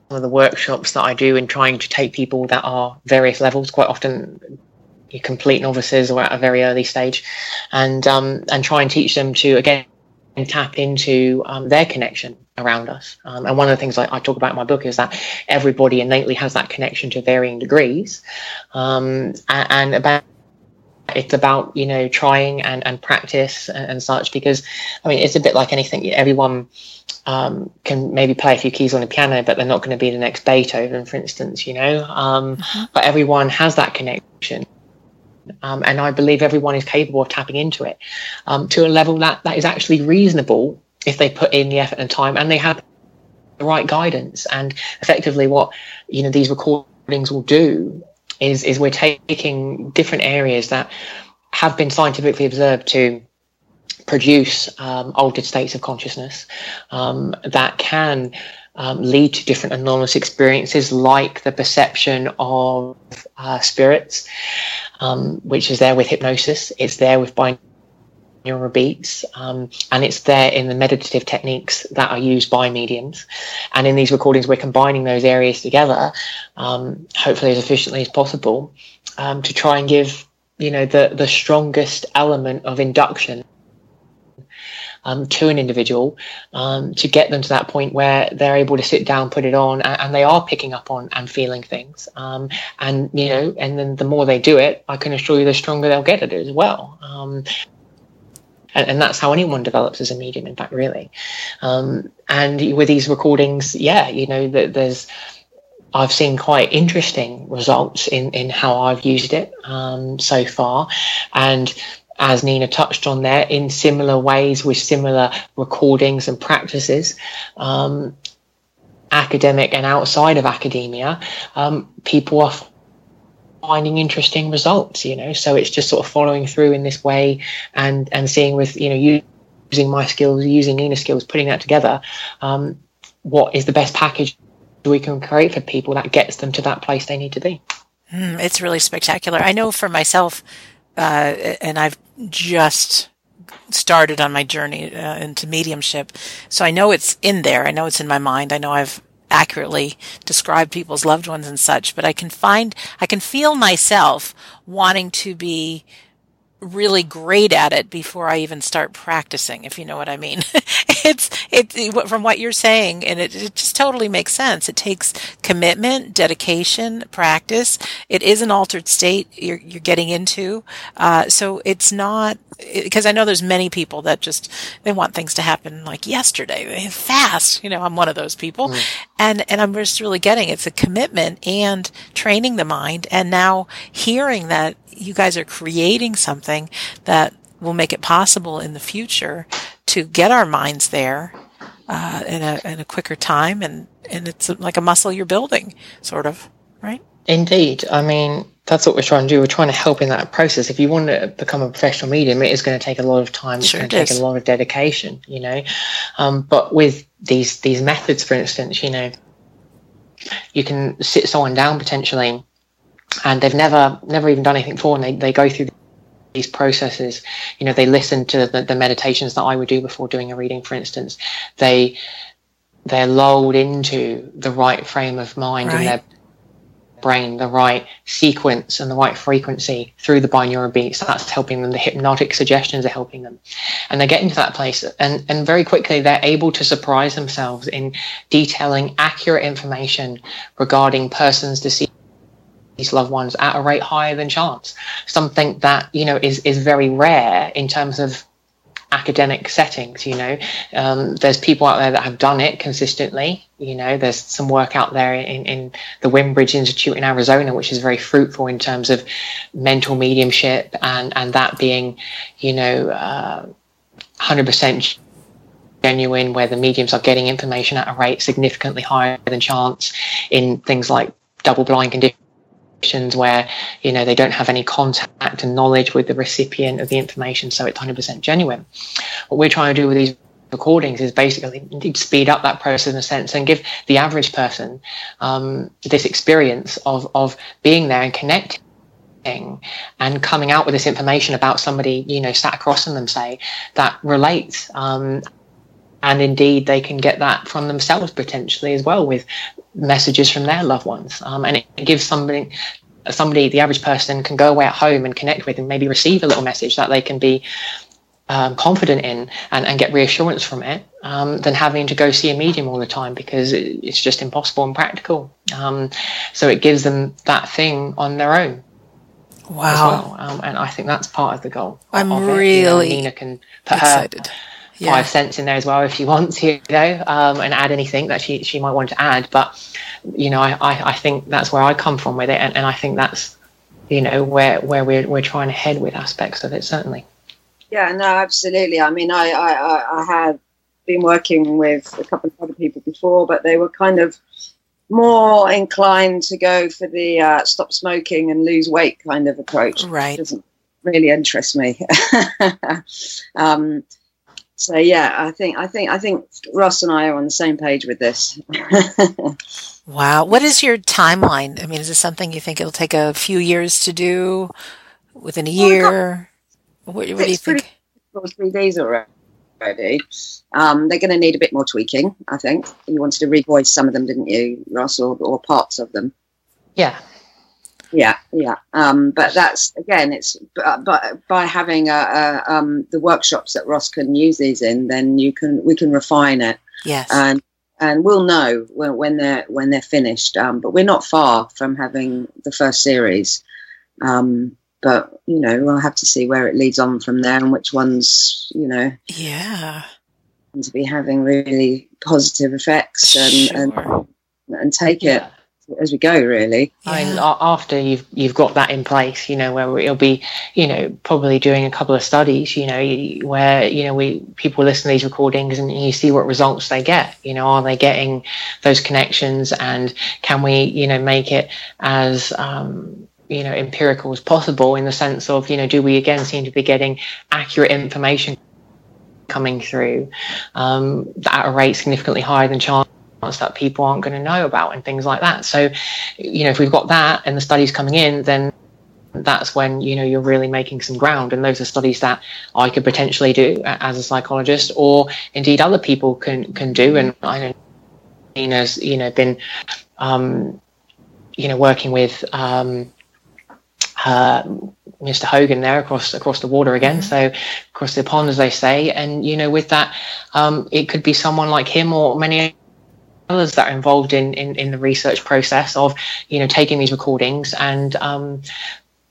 of the workshops that I do in trying to take people that are various levels, quite often complete novices or at a very early stage, and um, and try and teach them to again tap into um, their connection around us. Um, and one of the things I, I, talk about in my book is that everybody innately has that connection to varying degrees, um, and, and, about it's about you know trying and, and practice and, and, such because I mean it's a bit like anything. Everyone um, can maybe play a few keys on a piano, but they're not going to be the next Beethoven, for instance. You know, um, uh-huh. but everyone has that connection. Um, and I believe everyone is capable of tapping into it um, to a level that, that is actually reasonable if they put in the effort and time and they have the right guidance. And effectively, what you know these recordings will do is is we're taking different areas that have been scientifically observed to produce um, altered states of consciousness um, that can um, lead to different anomalous experiences, like the perception of uh, spirits, um, which is there with hypnosis. It's there with binaural neural beats, um, and it's there in the meditative techniques that are used by mediums. And in these recordings, we're combining those areas together, um, hopefully as efficiently as possible, um, to try and give you know the the strongest element of induction um, to an individual um, to get them to that point where they're able to sit down, put it on, and, and they are picking up on and feeling things. Um, and you know, and then the more they do it, I can assure you, the stronger they'll get at it as well. And, and, that's how anyone develops as a medium, in fact, really. Um, and with these recordings, yeah, you know, that there's. I've seen quite interesting results in, in how I've used it um, so far. And as Nina touched on there, in similar ways with similar recordings and practices. Um, academic and outside of academia, um, people are finding interesting results, you know. So it's just sort of following through in this way and and seeing with you know using my skills, using Nina's skills, putting that together. Um, what is the best package we can create for people that gets them to that place they need to be? Mm, it's really spectacular. I know for myself, uh, and I've just started on my journey uh, into mediumship, so I know it's in there. I know it's in my mind. I know I've accurately describe people's loved ones and such, but I can find, I can feel myself wanting to be really great at it before I even start practicing, if you know what I mean. [laughs] it's it from what you're saying, and it, it just totally makes sense. It takes commitment, dedication, practice. It is an altered state you're you're getting into, uh, so it's not because I know there's many people that just they want things to happen like yesterday, fast. You know, I'm one of those people, mm. and and I'm just really getting it's a commitment and training the mind, and now hearing that you guys are creating something that will make it possible in the future to get our minds there uh, in a in a quicker time, and and it's like a muscle you're building, sort of, right? Indeed. I mean, that's what we're trying to do. We're trying to help in that process. If you want to become a professional medium, it is going to take a lot of time. It's going to take a lot of dedication, you know. Um, but with these these methods, for instance, you know, you can sit someone down potentially and they've never never even done anything before and they, they go through these processes you know they listen to the, the meditations that i would do before doing a reading for instance they they're lulled into the right frame of mind right. in their brain the right sequence and the right frequency through the binaural beats. That's helping them. The hypnotic suggestions are helping them. And they get into that place and and very quickly they're able to surprise themselves in detailing accurate information regarding persons deceased these loved ones at a rate higher than chance. Something that you know is is very rare in terms of academic settings. You know, um, there's people out there that have done it consistently. You know, there's some work out there in, in the Windbridge Institute in Arizona, which is very fruitful in terms of mental mediumship and and that being, you know, uh, 100% genuine, where the mediums are getting information at a rate significantly higher than chance in things like double blind conditions where you know they don't have any contact and knowledge with the recipient of the information so it's 100% genuine what we're trying to do with these recordings is basically speed up that process in a sense and give the average person um, this experience of of being there and connecting and coming out with this information about somebody, you know, sat across from them, say, that relates. Um, and indeed, they can get that from themselves potentially as well with messages from their loved ones. Um, and it gives somebody, somebody, the average person, can go away at home and connect with and maybe receive a little message that they can be um, confident in and, and get reassurance from it um, than having to go see a medium all the time because it, it's just impossible and practical. Um, so it gives them that thing on their own. Wow. Well. Um, and I think that's part of the goal. I'm of really you know, Nina can put excited. her Yeah. five cents in there as well if she wants to, you know, um, and add anything that she, she might want to add. But, you know, I, I, I think that's where I come from with it. And, and I think that's, you know, where, where we're, we're trying to head with aspects of it, certainly. Yeah, no, absolutely. I mean, I, I, I, had been working with a couple of other people before, but they were kind of more inclined to go for the uh, stop smoking and lose weight kind of approach. Right. It doesn't really interest me. [laughs] um, so yeah, I think I think I think Ross and I are on the same page with this. [laughs] Wow. What is your timeline? I mean, is this something you think it'll take a few years to do? Within a Well, we got- year? What, what do you It's pretty- think? for three days already. Um, they're going to need a bit more tweaking, I think. You wanted to revoice some of them, didn't you, Ross, or, or parts of them? Yeah. Yeah, yeah. Um, but that's again, it's but, but by having a, a, um, the workshops that Ross can use these in, then you can we can refine it Yes. and and we'll know when, when they're when they're finished. Um, but we're not far from having the first series. Um, but you know, we'll have to see where it leads on from there and which ones you know yeah. to be having really positive effects and Sure. and, and take it Yeah. As we go. Really, I mean, Yeah. a- after you've you've got that in place, you know, where it'll be, you know, probably doing a couple of studies, you know, where you know we people listen to these recordings and you see what results they get. You know, are they getting those connections, and can we, you know, make it as um, you know empirical as possible in the sense of, you know, do we again seem to be getting accurate information coming through um, at a rate significantly higher than chance that people aren't going to know about and things like that. So, you know, if we've got that and the studies coming in, then that's when you know you're really making some ground and those are studies that i could potentially do as a psychologist or indeed other people can can do and i know nina's you know been um you know working with um uh, Mr. Hogan there across across the water again, so across the pond, as they say, and you know, with that, um, it could be someone like him or many others that are involved in, in, in the research process of you know taking these recordings and um,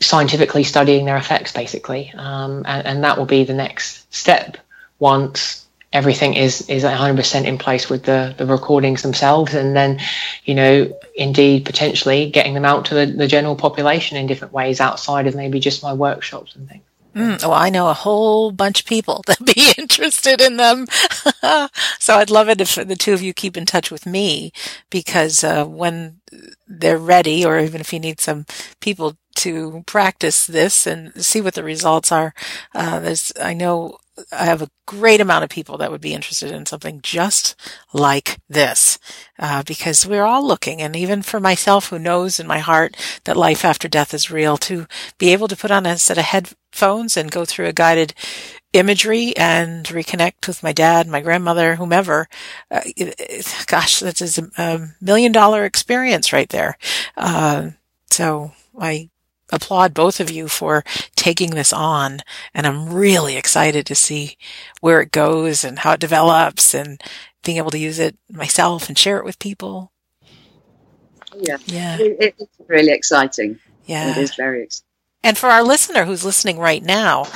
scientifically studying their effects basically. Um, and, and that will be the next step once everything is is 100% in place with the the recordings themselves and then you know indeed potentially getting them out to the, the general population in different ways outside of maybe just my workshops and things Mm, well, I know a whole bunch of people that'd be [laughs] interested in them. [laughs] so I'd love it if the two of you keep in touch with me because uh, when they're ready, or even if you need some people to practice this and see what the results are, uh, there's I know I have a great amount of people that would be interested in something just like this uh, because we're all looking, and even for myself, who knows in my heart that life after death is real, to be able to put on a set of headphones and go through a guided imagery and reconnect with my dad, my grandmother, whomever. Uh, it, it, gosh, that is a, a million dollar experience right there. Uh, so I applaud both of you for taking this on and I'm really excited to see where it goes and how it develops and being able to use it myself and share it with people. yeah, Yeah. it, it's really exciting. Yeah. It is very exciting. And for our listener who's listening right now,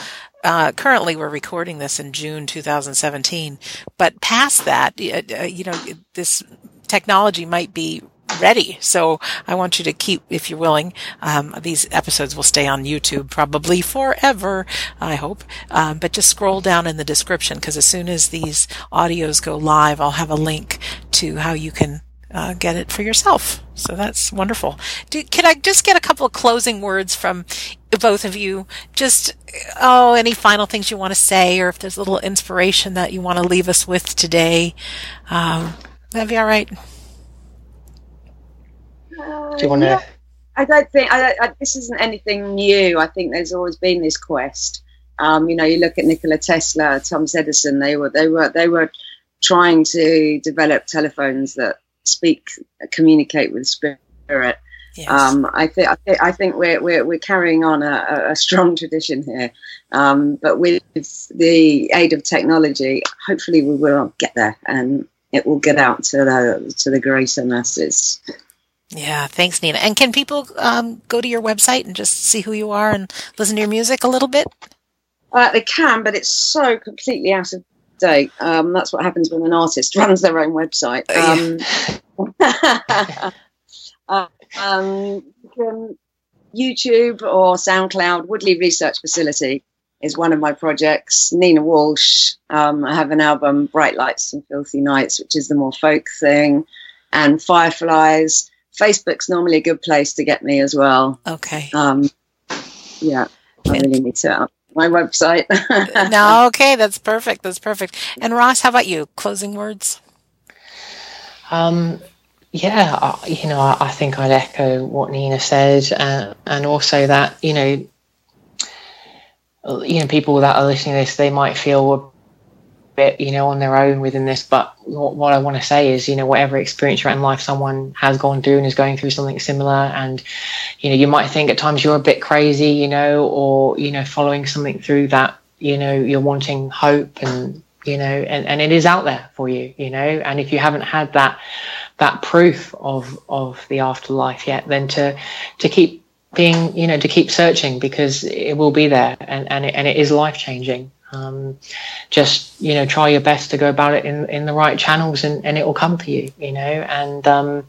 uh, currently we're recording this in June 2017, but past that, uh, you know, this technology might be ready. So I want you to keep, if you're willing, um, these episodes will stay on YouTube probably forever, I hope. Um, but just scroll down in the description because as soon as these audios go live, I'll have a link to how you can uh, get it for yourself. So that's wonderful. Do, can I just get a couple of closing words from both of you? Just, oh, any final things you want to say, or if there's a little inspiration that you want to leave us with today, um, that'd be all right. Do you want to Yeah. I don't think I, I, this isn't anything new. I think there's always been this quest. Um, you know, you look at Nikola Tesla, Thomas Edison. They were they were they were trying to develop telephones that speak, communicate with spirit. Yes. Um, I think I, th- I think we're, we're we're carrying on a, a strong tradition here, um, but with the aid of technology, hopefully we will get there and it will get out to the to the greater masses. Yeah, thanks, Nina. And can people um, go to your website and just see who you are and listen to your music a little bit? Uh, they can, but it's so completely out of date. Um, that's what happens when an artist [laughs] runs their own website. Um, [laughs] uh, um, YouTube or SoundCloud, Woodley Research Facility is one of my projects. Nina Walsh, um, I have an album, Bright Lights and Filthy Nights, which is the more folk thing, and Fireflies. Facebook's normally a good place to get me as well. Okay. Um, yeah, I really need to my website. [laughs] no, okay, that's perfect. That's perfect. And Ross, how about you? Closing words. Um, yeah, you know, I, think I'd echo what Nina said, uh, and also that you know, you know, people that are listening to this, they might feel bit, you know, on their own within this. But what, what I want to say is, you know, whatever experience you're in life, someone has gone through and is going through something similar. And, you know, you might think at times you're a bit crazy, you know, or, you know, following something through that, you know, you're wanting hope and, you know, and, and it is out there for you, you know, and if you haven't had that, that proof of, of the afterlife yet, then to, to keep being, you know, to keep searching because it will be there and, and it, and it is life changing. Um, just you know, try your best to go about it in in the right channels, and, and it will come to you. You know, and um,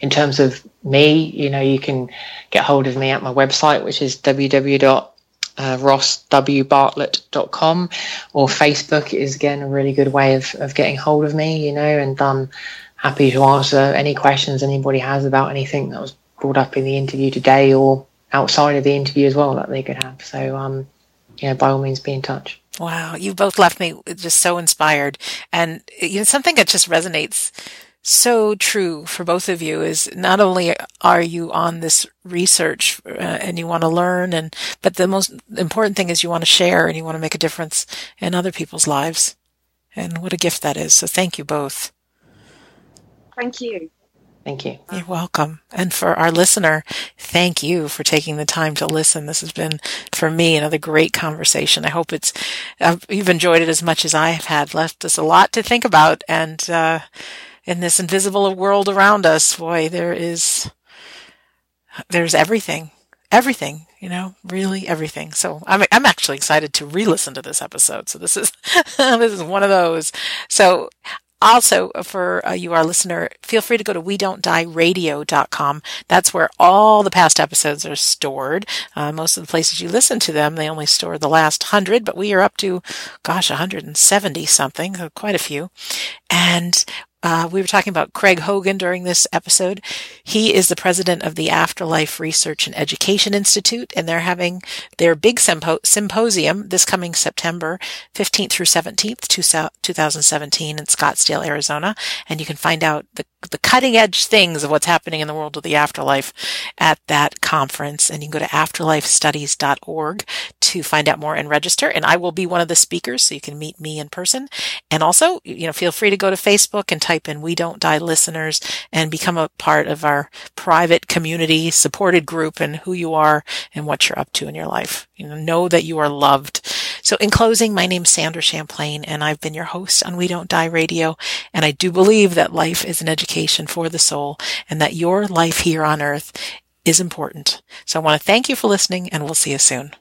in terms of me, you know, you can get hold of me at my website, which is www.rosswbartlett.com, or Facebook is again a really good way of of getting hold of me. You know, and I'm happy to answer any questions anybody has about anything that was brought up in the interview today or outside of the interview as well that they could have. So, um, yeah, by all means, be in touch. Wow, you both left me just so inspired. And you know, something that just resonates so true for both of you is not only are you on this research uh, and you want to learn and but the most important thing is you want to share and you want to make a difference in other people's lives. And what a gift that is. So thank you both. Thank you. Thank you. You're welcome. And for our listener, thank you for taking the time to listen. This has been, for me, another great conversation. I hope it's, you've enjoyed it as much as I have had. Left us a lot to think about. And, uh, in this invisible world around us, boy, there is, there's everything, everything, you know, really everything. So I'm, I'm actually excited to re-listen to this episode. So this is, [laughs] this is one of those. So also, for uh, you, our listener, feel free to go to we don't die radio.com. That's where all the past episodes are stored. Uh, most of the places you listen to them, they only store the last hundred, but we are up to, gosh, 170 something, quite a few. And uh, we were talking about Craig Hogan during this episode. He is the president of the Afterlife Research and Education Institute, and they're having their big sympo- symposium this coming September 15th through 17th, 2017 in Scottsdale, Arizona. And you can find out the, the cutting edge things of what's happening in the world of the afterlife at that conference. And you can go to afterlifestudies.org to find out more and register. And I will be one of the speakers, so you can meet me in person. And also, you know, feel free to go to Facebook and type in We Don't Die listeners and become a part of our private community supported group and who you are and what you're up to in your life. You know, know that you are loved. So in closing, my name's Sandra Champlain and I've been your host on We Don't Die Radio. And I do believe that life is an education for the soul and that your life here on earth is important. So I want to thank you for listening and we'll see you soon.